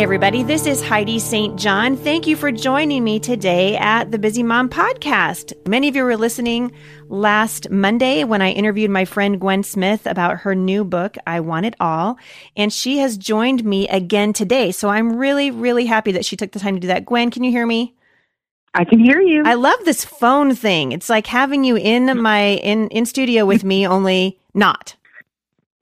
everybody. This is Heidi St. John. Thank you for joining me today at the Busy Mom Podcast. Many of you were listening last Monday when I interviewed my friend Gwen Smith about her new book, I Want It All. And she has joined me again today. So I'm really, really happy that she took the time to do that. Gwen, can you hear me? I can hear you. I love this phone thing. It's like having you in my in in studio with me, only not.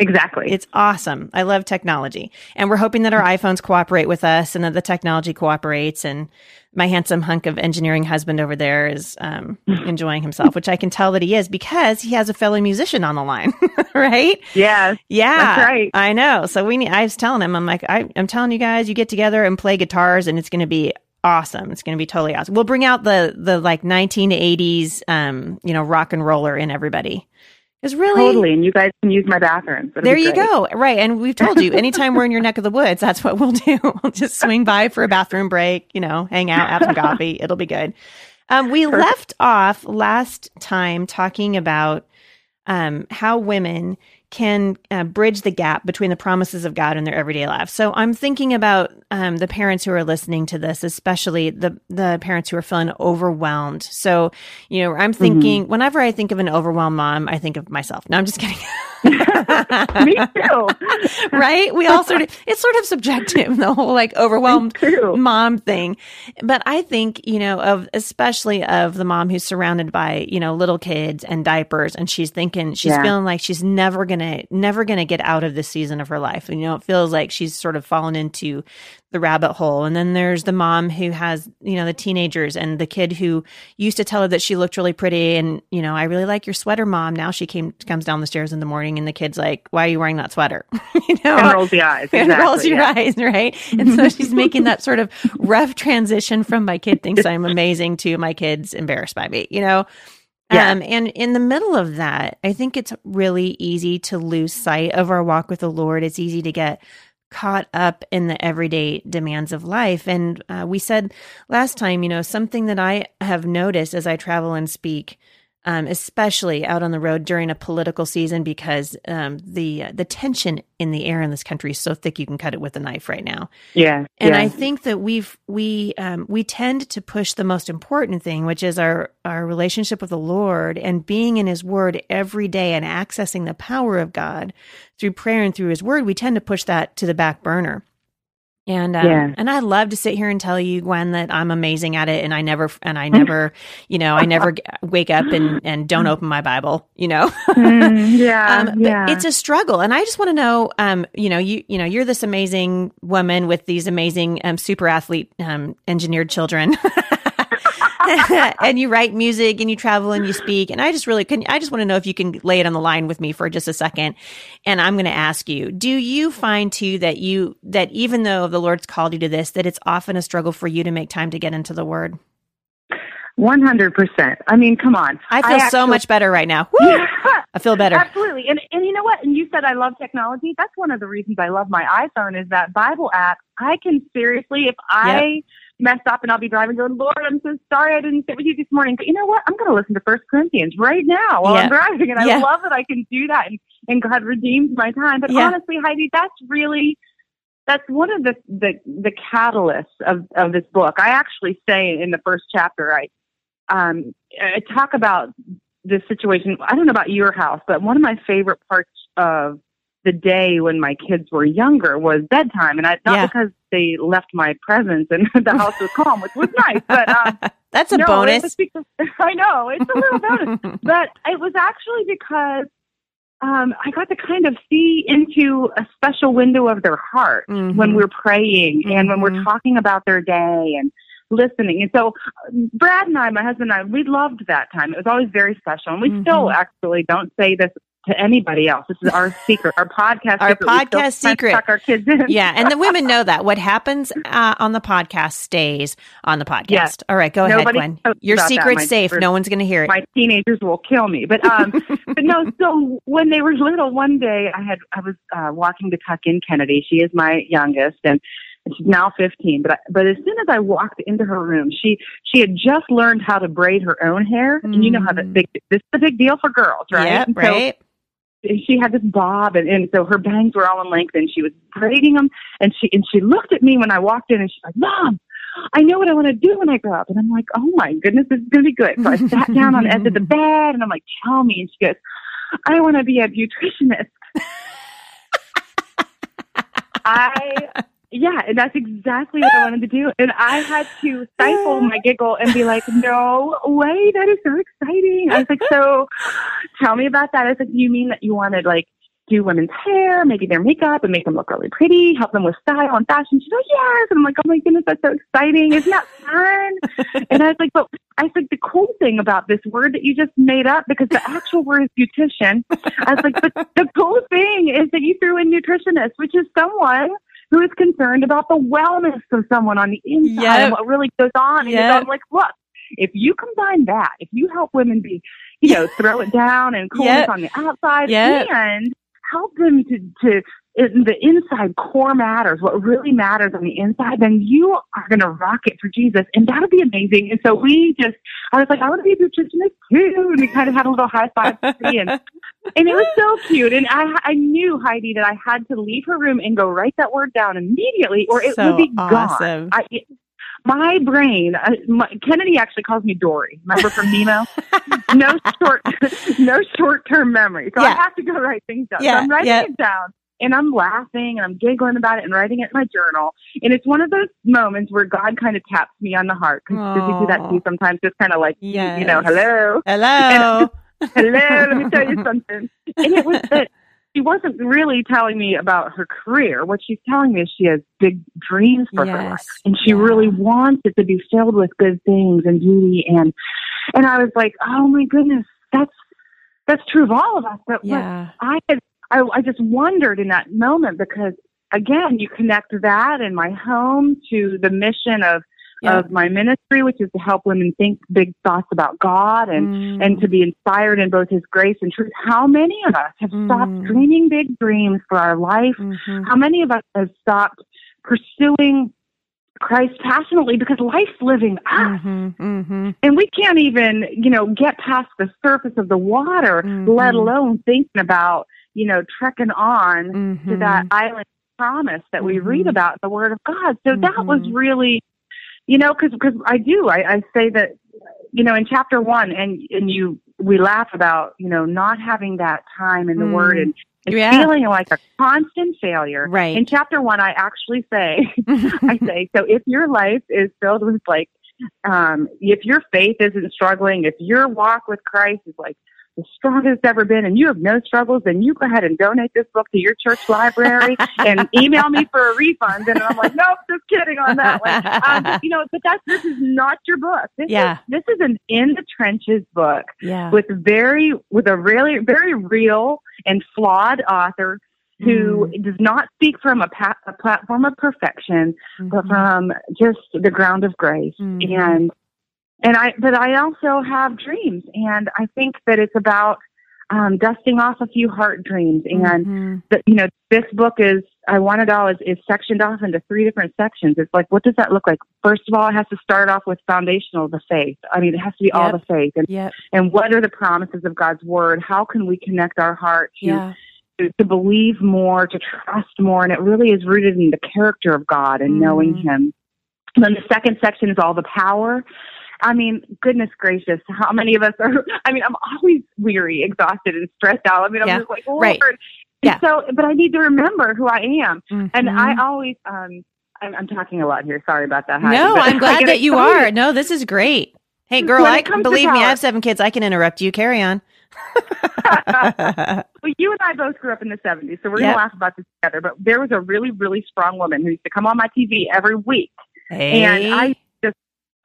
Exactly. It's awesome. I love technology. And we're hoping that our iPhones cooperate with us and that the technology cooperates. And my handsome hunk of engineering husband over there is um, enjoying himself, which I can tell that he is because he has a fellow musician on the line, right? Yeah. Yeah. That's right. I know. So we need, I was telling him, I'm like, I, I'm telling you guys, you get together and play guitars and it's going to be awesome. It's going to be totally awesome. We'll bring out the, the like 1980s, um, you know, rock and roller in everybody. It's really totally, and you guys can use my bathroom. there you go. Right, and we've told you anytime we're in your neck of the woods, that's what we'll do. We'll just swing by for a bathroom break. You know, hang out, have some coffee. It'll be good. Um, we Perfect. left off last time talking about um, how women can uh, bridge the gap between the promises of God and their everyday lives. So I'm thinking about um, the parents who are listening to this, especially the the parents who are feeling overwhelmed. So you know, I'm thinking mm-hmm. whenever I think of an overwhelmed mom, I think of myself. No, I'm just kidding. Me too. right? We all sort of it's sort of subjective the whole like overwhelmed mom thing. But I think, you know, of especially of the mom who's surrounded by, you know, little kids and diapers and she's thinking she's yeah. feeling like she's never going gonna never gonna get out of this season of her life. You know, it feels like she's sort of fallen into the rabbit hole. And then there's the mom who has, you know, the teenagers and the kid who used to tell her that she looked really pretty and, you know, I really like your sweater, mom. Now she came comes down the stairs in the morning and the kid's like, Why are you wearing that sweater? you know? And rolls the eyes. Exactly, and rolls your yeah. eyes, right? And so she's making that sort of rough transition from my kid thinks I'm amazing to my kid's embarrassed by me, you know? Yeah. Um, and in the middle of that, I think it's really easy to lose sight of our walk with the Lord. It's easy to get caught up in the everyday demands of life. And uh, we said last time, you know, something that I have noticed as I travel and speak um, especially out on the road during a political season, because um, the uh, the tension in the air in this country is so thick you can cut it with a knife right now. Yeah, and yeah. I think that we've we um, we tend to push the most important thing, which is our our relationship with the Lord and being in His Word every day and accessing the power of God through prayer and through His Word. We tend to push that to the back burner. And um, yeah. and I love to sit here and tell you, Gwen, that I'm amazing at it, and I never and I never, you know, I never wake up and and don't open my Bible, you know. mm, yeah, um, yeah. It's a struggle, and I just want to know, um, you know, you you know, you're this amazing woman with these amazing um, super athlete um, engineered children. and you write music and you travel and you speak. And I just really can I just want to know if you can lay it on the line with me for just a second. And I'm going to ask you, do you find too that you, that even though the Lord's called you to this, that it's often a struggle for you to make time to get into the word? 100%. I mean, come on. I feel I actually, so much better right now. Yeah, I feel better. Absolutely. And, and you know what? And you said I love technology. That's one of the reasons I love my iPhone is that Bible app. I can seriously, if I, yep messed up and I'll be driving going, Lord, I'm so sorry I didn't sit with you this morning. But you know what? I'm going to listen to First Corinthians right now while yeah. I'm driving. And I yeah. love that I can do that and, and God redeems my time. But yeah. honestly, Heidi, that's really, that's one of the, the, the catalysts of, of this book. I actually say in the first chapter, I, um, I talk about this situation. I don't know about your house, but one of my favorite parts of the day when my kids were younger was bedtime, and I not yeah. because they left my presence and the house was calm, which was nice, but um, that's a no, bonus. Because, I know it's a little bonus, but it was actually because um, I got to kind of see into a special window of their heart mm-hmm. when we're praying mm-hmm. and when we're mm-hmm. talking about their day and listening. And so Brad and I, my husband and I, we loved that time. It was always very special. And we mm-hmm. still actually don't say this to anybody else. This is our secret, our podcast. our secret. podcast secret. Tuck our kids in. yeah, and the women know that what happens uh, on the podcast stays on the podcast. Yes. All right, go Nobody ahead, Gwen. Your secret's safe. no one's going to hear it. My teenagers will kill me. But um, but no. So when they were little, one day I had I was uh, walking to tuck in Kennedy. She is my youngest, and she's now 15 but I, but as soon as i walked into her room she she had just learned how to braid her own hair mm. and you know how that big this is a big deal for girls right yeah, right she had this bob and, and so her bangs were all in length and she was braiding them and she and she looked at me when I walked in and she's like, Mom, I know what I want to do when I grow up. And I'm like, Oh my goodness, this is gonna be good. So I sat down on the edge of the bed and I'm like, Tell me and she goes, I want to be a nutritionist. I yeah, and that's exactly what I wanted to do. And I had to stifle my giggle and be like, no way, that is so exciting. I was like, so tell me about that. I was like, you mean that you wanted like do women's hair, maybe their makeup and make them look really pretty, help them with style and fashion? She's like, yes. And I'm like, oh my goodness, that's so exciting. Isn't that fun? and I was like, but I was like, the cool thing about this word that you just made up, because the actual word is beautician. I was like, but the cool thing is that you threw in nutritionist, which is someone who is concerned about the wellness of someone on the inside Yep. and what really goes on. And Yep. I'm like, look, if you combine that, if you help women be, you know, throw it down and coolness Yep. on the outside and help them to, to, in the inside core matters, what really matters on the inside, then you are going to rock it for Jesus. And that'll be amazing. And so we just, I was like, I want to be a nutritionist too. And we kind of had a little high five and, and it was so cute. And I, I knew Heidi that I had to leave her room and go write that word down immediately or it So would be awesome. gone. I, it, my brain, uh, my, Kennedy actually calls me Dory. Remember from Nemo? no short, no short term memory. So I have to go write things down. Yeah, So I'm writing yeah. it down and I'm laughing and I'm giggling about it and writing it in my journal. And it's one of those moments where God kind of taps me on the heart. Because he do that to you sometimes? Just kind of like, you know, Yes. hello, Hello. hello, let me tell you something. And it was that she wasn't really telling me about her career. What she's telling me is she has big dreams for her life. And she Yeah. really wants it to be filled with good things and beauty and and I was like, Oh my goodness, that's that's true of all of us. But what Yeah. I had I, I just wondered in that moment because again, you connect that in my home to the mission of Yeah. of my ministry, which is to help women think big thoughts about God and Mm. and to be inspired in both His grace and truth. How many of us have stopped Mm. dreaming big dreams for our life? Mhm. How many of us have stopped pursuing Christ passionately because life's living us? Mhm. Mhm. And we can't even, you know, get past the surface of the water, Mhm. let alone thinking about, you know, trekking on to Mhm. that island promise that we read Mhm. about in the Word of God. So that was Mhm. really, you know, because because I do I, I say that, you know, in chapter one, and and you we laugh about you know not having that time in the Mm. Word and, and Yeah. feeling like a constant failure. Right. In chapter one, I actually say I say so if your life is filled with like um if your faith isn't struggling, if your walk with Christ is like the strongest ever been and you have no struggles, then you go ahead and donate this book to your church library and email me for a refund. And I'm like, nope, just kidding on that one. Um, but, you know, but that's this is not your book. This Yeah. is this is an in the trenches book yeah. with very with a really very real and flawed author who Mm. does not speak from a, pa- a platform of perfection, but Mhm. from just the ground of grace. Mhm. And and I but I also have dreams, and I think that it's about um, dusting off a few heart dreams. And Mhm. that you know, this book is I want it all is, is sectioned off into three different sections. It's like, what does that look like? First of all, it has to start off with foundational, the faith. I mean, it has to be all the faith, and Yep. and what are the promises of God's word? How can we connect our heart to Yeah. to, to believe more, to trust more, and it really is rooted in the character of God and knowing Mm. Him. And then the second section is all the power. I mean, goodness gracious, how many of us are? I mean, I'm always weary, exhausted, and stressed out. I mean, I'm Yeah, just like, Lord. right. And Yeah. So, but I need to remember who I am, and Mhm. I always, um, I'm, I'm talking a lot here. Sorry about that. Heidi, No, I'm glad that you are. No, this is great. Hey, girl, I believe me. I have seven kids. I can interrupt you. Carry on. Well, you and I both grew up in the 70s, so we're Yep. going to laugh about this together. But there was a really, really strong woman who used to come on my TV every week. hey. And I just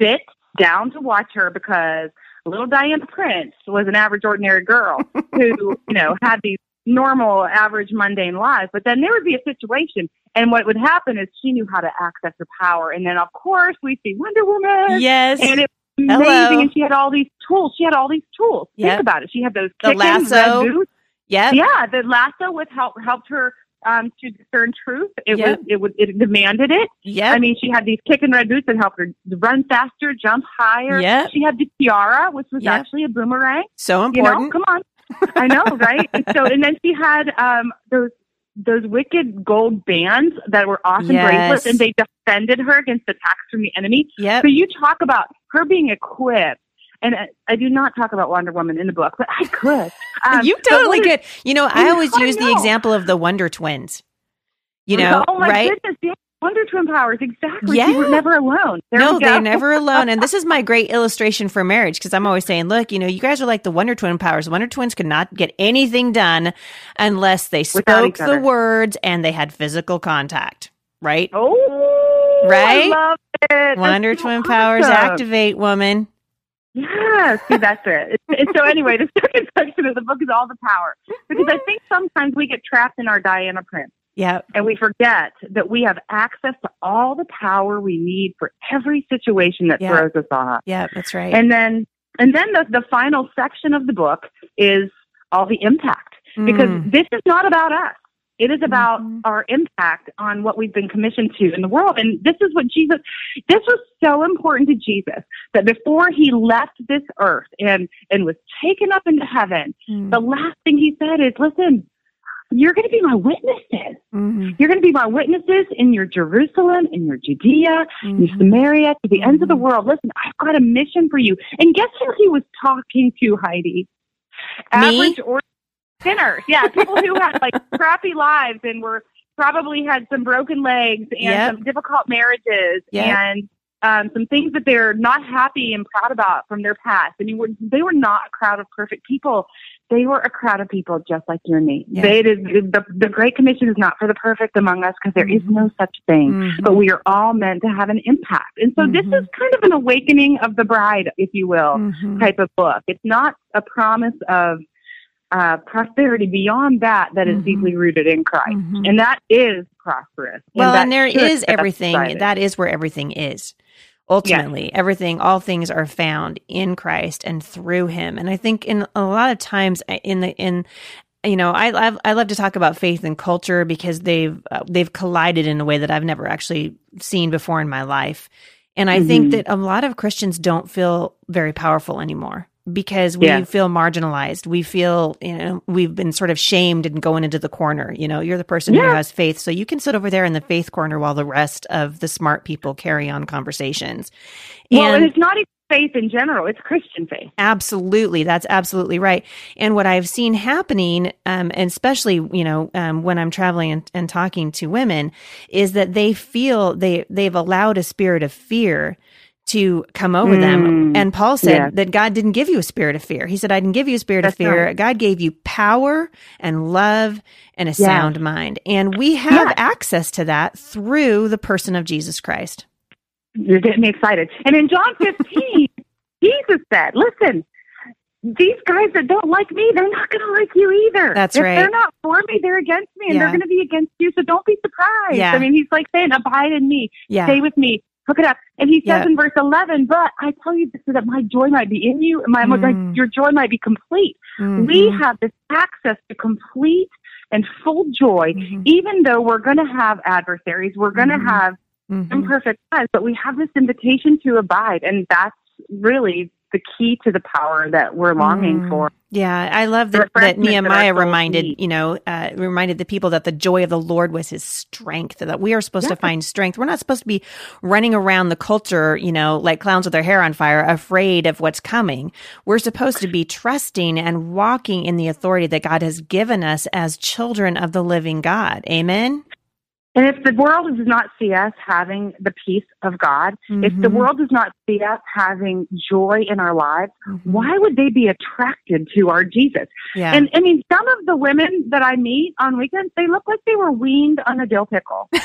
sit down to watch her because little Diana Prince was an average, ordinary girl who, you know, had these normal, average, mundane lives. But then there would be a situation, and what would happen is she knew how to access her power. And then, of course, we see Wonder Woman. yes. And it was Hello. amazing. And she had all these tools. She had all these tools. Yep. Think about it. She had those The kicking lasso. red boots. Yep. Yeah, the lasso with help helped her um, to discern truth. It Yep. was it would it demanded it. Yeah. I mean, she had these kicking red boots that helped her run faster, jump higher. Yeah. She had the tiara, which was Yep. actually a boomerang. so You know, important. come on. I know, right? And so, and then she had um, those those wicked gold bands that were awesome Yes. bracelets, and they defended her against attacks from the enemy. Yep. So you talk about her being equipped, and I, I do not talk about Wonder Woman in the book, but I could. Um, you totally could. You know, I I always use the example of the Wonder Twins. You know, oh my right? goodness, yeah, Wonder Twin powers, exactly. Yeah. You were never alone. There no, they're never alone. And this is my great illustration for marriage because I'm always saying, look, you know, you guys are like the Wonder Twin powers. Wonder Twins could not get anything done unless they spoke the words and they had physical contact, right? Oh, Right? I love it. That's Wonder so Twin powers activate, woman. Yeah, see, that's it. So, anyway, the second section of the book is all the power. Because I think sometimes we get trapped in our Diana Prince Yeah. and we forget that we have access to all the power we need for every situation that Yeah. throws us off. Yeah, that's right. And then, and then the, the final section of the book is all the impact. Because Mm. this is not about us. It is about Mhm. our impact on what we've been commissioned to in the world. And this is what Jesus, this was so important to Jesus that before he left this earth and, and was taken up into heaven, Mm. the last thing he said is, listen, you're going to be my witnesses. Mhm. You're going to be my witnesses in your Jerusalem, in your Judea, in Mhm. Samaria, to the ends of the Mhm. world. Listen, I've got a mission for you. And guess who he was talking to, Heidi? Average or sinners. Yeah, people who had like crappy lives and were probably had some broken legs and Yep. some difficult marriages Yep. and um, some things that they're not happy and proud about from their past. I mean, we're, they were not a crowd of perfect people. They were a crowd of people just like you and me. Yeah. They, is, the, the Great Commission is not for the perfect among us because there is Mhm. no such thing. Mhm. But we are all meant to have an impact. And so this Mhm. is kind of an awakening of the bride, if you will Mhm. type of book. It's not a promise of uh, prosperity beyond that that is Mhm. deeply rooted in Christ, Mhm. and that is prosperous. Well, that and there is everything. That is where everything is. Ultimately, everything, all things are found in Christ and through Him. And I think in a lot of times uh, in the in you know, I I, I love to talk about faith and culture because they've uh, they've collided in a way that I've never actually seen before in my life. And I think Mhm. that a lot of Christians don't feel very powerful anymore because we Yeah. feel marginalized. We feel, you know, we've been sort of shamed and going into the corner. You know, you're the person who has faith, so you can sit over there in the faith corner while the rest of the smart people carry on conversations. well, and And it's not even faith in general; it's Christian faith. Absolutely, that's absolutely right. And what I've seen happening, um, and especially you know um, when I'm traveling and, and talking to women, is that they feel they they've allowed a spirit of fear to come over them. Mm, And Paul said yeah. that God didn't give you a spirit of fear. He said, "I didn't give you a spirit That's of fear. right. God gave you power and love and a Yeah. sound mind." And we have Yeah. access to that through the person of Jesus Christ. You're getting me excited. And in John 15, Jesus said, "Listen." These guys that don't like me, they're not going to like you either. That's if right. They're not for me; they're against me, and they're going to be against you. So don't be surprised. I mean, he's like saying, "Abide in me." Stay with me. Look it up. And he says Yeah. in verse 11, but I tell you this so that my joy might be in you and my, Mm. like, your joy might be complete. We Mhm. have this access to complete and full joy, Mhm. even though we're going to have adversaries. We're going to Mhm. have Mhm. imperfect lives, but we have this invitation to abide. And that's really the key to the power that we're longing Mm. for. Yeah, I love that, that refreshment that Nehemiah reminded need. you know uh, reminded the people that the joy of the Lord was His strength. That we are supposed to find strength. We're not supposed to be running around the culture, you know, like clowns with their hair on fire, afraid of what's coming. We're supposed to be trusting and walking in the authority that God has given us as children of the living God. Amen. And if the world does not see us having the peace of God, if the Mhm. world does not see us having joy in our lives, Mhm. why would they be attracted to our Jesus? Yeah. And I mean, some of the women that I meet on weekends, they look like they were weaned on a dill pickle.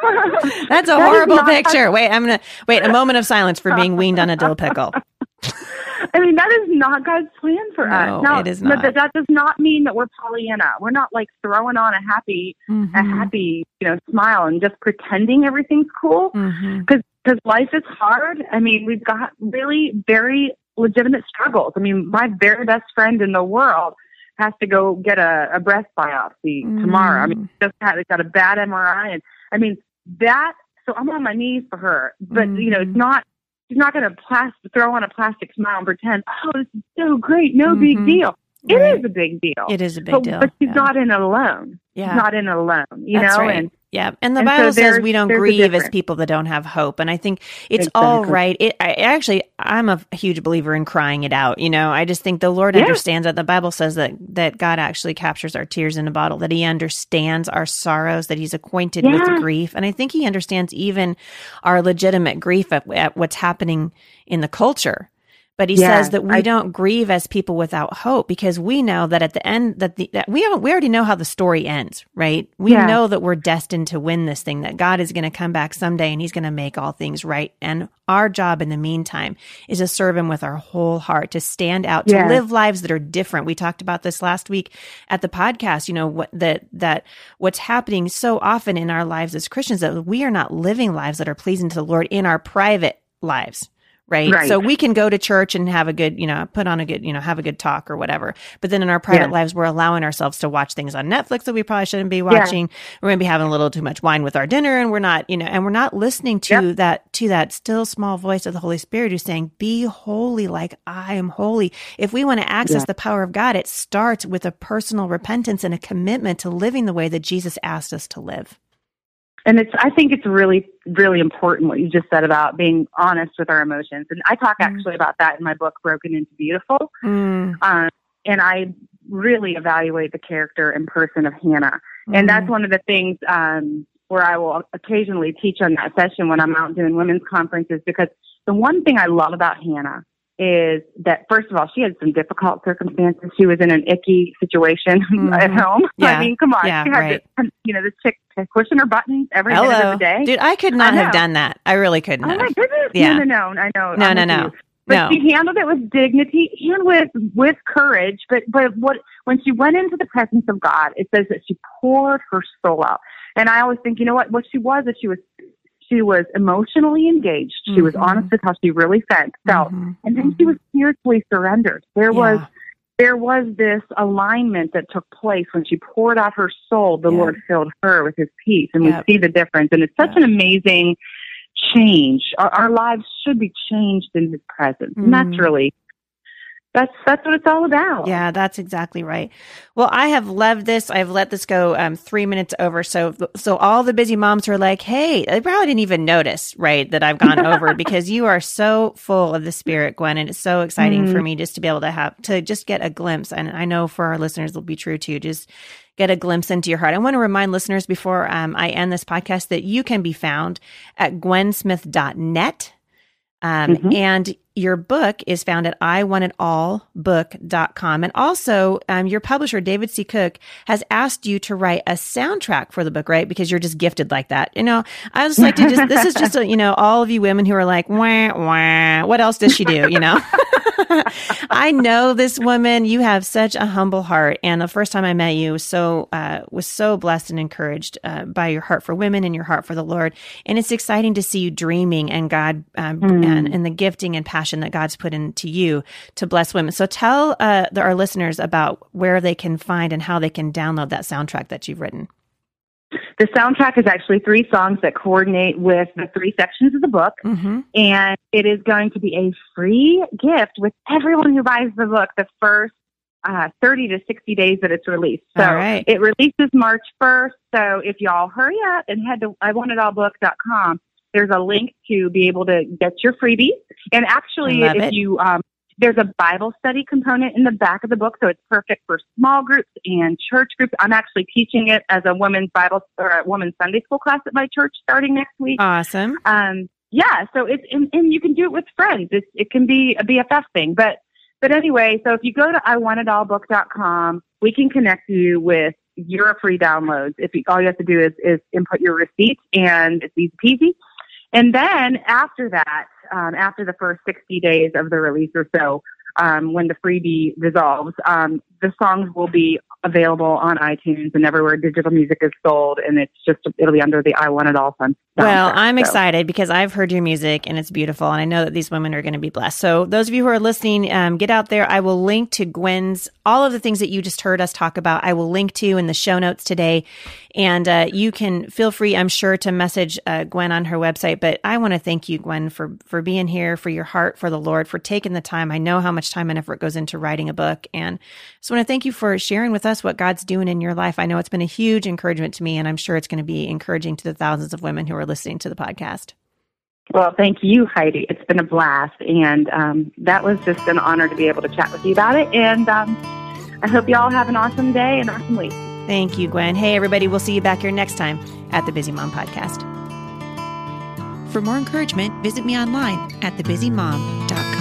That's a That horrible picture. Wait, I'm gonna wait a moment of silence for being weaned on a dill pickle. I mean, that is not God's plan for No, us. Now, it is not. That, that does not mean that we're Pollyanna. We're not like throwing on a happy, a Mhm. happy, you know, smile and just pretending everything's cool. Mhm. because life is hard. I mean, we've got really very legitimate struggles. I mean, my very best friend in the world has to go get a, a breast biopsy tomorrow. I mean, just had got a bad MRI, and I mean that. So I'm on my knees for her, but you know, it's not she's not going to plastic, throw on a plastic smile and pretend, oh, this is so great, no Mhm. big deal. It is Right. a big deal. It is a big but, deal. but she's yeah. not in it alone. Yeah. She's not in alone, you That's know? right. And Yeah, and the and so Bible says we don't grieve as people that don't have hope, and I think it's all Exactly. right. It I, actually, I'm a huge believer in crying it out. You know, I just think the Lord Yeah. understands that. The Bible says that that God actually captures our tears in a bottle, that He understands our sorrows, that He's acquainted with grief, and I think He understands even our legitimate grief at, at what's happening in the culture. But he Yeah, says that we I- don't grieve as people without hope because we know that at the end that the that we haven't, we already know how the story ends, right? We Yeah. know that we're destined to win this thing, that God is going to come back someday and he's going to make all things right. And our job in the meantime is to serve him with our whole heart, to stand out, to Yeah. live lives that are different. We talked about this last week at the podcast, you know, what that that what's happening so often in our lives as Christians that we are not living lives that are pleasing to the Lord in our private lives. Right? Right. So we can go to church and have a good, you know, put on a good, you know, have a good talk or whatever. But then in our private Yeah. lives, we're allowing ourselves to watch things on Netflix that we probably shouldn't be watching. We're going to be having a little too much wine with our dinner and we're not, you know, and we're not listening to that, to that still small voice of the Holy Spirit who's saying, be holy like I am holy. If we want to access Yeah. the power of God, it starts with a personal repentance and a commitment to living the way that Jesus asked us to live. And it's, I think it's really, really important what you just said about being honest with our emotions. And I talk Mm. actually about that in my book, Broken into Beautiful. Mm, Um, and I really evaluate the character and person of Hannah. And that's mm, one of the things um, where I will occasionally teach on that session when I'm out doing women's conferences because the one thing I love about Hannah is that first of all, she had some difficult circumstances. She was in an icky situation at Mhm. home. Yeah. I mean, come on. Yeah, she had right. this, you know, this chick pushing her buttons every minute of the day. Dude, I could not I have done that. I really couldn't Oh have. my goodness! Yeah. No, no, no. I know. No, I'm no, no. But No. she handled it with dignity and with with courage. But but what when she went into the presence of God, it says that she poured her soul out. And I always think, you know what? What she was is she was she was emotionally engaged. She was Mhm. honest with how she really felt, felt, Mhm. and then she was spiritually surrendered. There was there was this alignment that took place when she poured out her soul. The Yeah. Lord filled her with His peace, and Yep. we see the difference. And it's such Yeah. an amazing change. Our, our lives should be changed in His presence, and that's that's what it's all about. Yeah, that's exactly right. Well, I have loved this. I've let this go um, three minutes over. So, so all the busy moms are like, "Hey, they probably didn't even notice, right, that I've gone over because you are so full of the Spirit, Gwen, and it's so exciting Mm. for me just to be able to have to just get a glimpse. And I know for our listeners, it'll be true too. Just get a glimpse into your heart. I want to remind listeners before um, I end this podcast that you can be found at gwensmith.net. Um, Mhm. And your book is found at iwantitallbook.com. And also, um, your publisher, David C. Cook, has asked you to write a soundtrack for the book, right? Because you're just gifted like that. You know, I just like to just, this is just, a, you know, all of you women who are like, wah, wah, what else does she do? You know? I know this woman. You have such a humble heart, and the first time I met you, so uh, was so blessed and encouraged uh, by your heart for women and your heart for the Lord. And it's exciting to see you dreaming and God um, Mm. and, and the gifting and passion that God's put into you to bless women. So tell uh, the, our listeners about where they can find and how they can download that soundtrack that you've written. The soundtrack is actually three songs that coordinate with the three sections of the book. Mm-hmm. and it is going to be a free gift with everyone who buys the book the first uh, 30 to 60 days that it's released. So right. it releases March 1st. So if y'all hurry up and head to iwantitallbook.com, there's a link to be able to get your freebies. And actually, if it. you, um, there's a Bible study component in the back of the book, so it's perfect for small groups and church groups. I'm actually teaching it as a women's Bible or a women's Sunday school class at my church starting next week. Awesome. Um, yeah, so it's and, and you can do it with friends. It's, it can be a BFF thing, but but anyway, so if you go to iwantitallbook.com, we can connect you with your free downloads. If you, all you have to do is is input your receipt, and it's easy peasy. And then after that, um, after the first 60 days of the release or so, um, when the freebie dissolves, um, the songs will be available on iTunes and everywhere digital music is sold. And it's just, it'll be under the I Want It All Fun. Well, I'm so. excited because I've heard your music and it's beautiful. And I know that these women are going to be blessed. So, those of you who are listening, um, get out there. I will link to Gwen's, all of the things that you just heard us talk about. I will link to in the show notes today. And uh, you can feel free, I'm sure, to message uh, Gwen on her website. But I want to thank you, Gwen, for, for being here, for your heart for the Lord, for taking the time. I know how much time and effort goes into writing a book. And just want to thank you for sharing with us what God's doing in your life. I know it's been a huge encouragement to me, and I'm sure it's going to be encouraging to the thousands of women who are listening to the podcast. Well, thank you, Heidi. It's been a blast. And um, that was just an honor to be able to chat with you about it. And um, I hope you all have an awesome day and awesome week. Thank you, Gwen. Hey, everybody, we'll see you back here next time at the Busy Mom Podcast. For more encouragement, visit me online at thebusymom.com.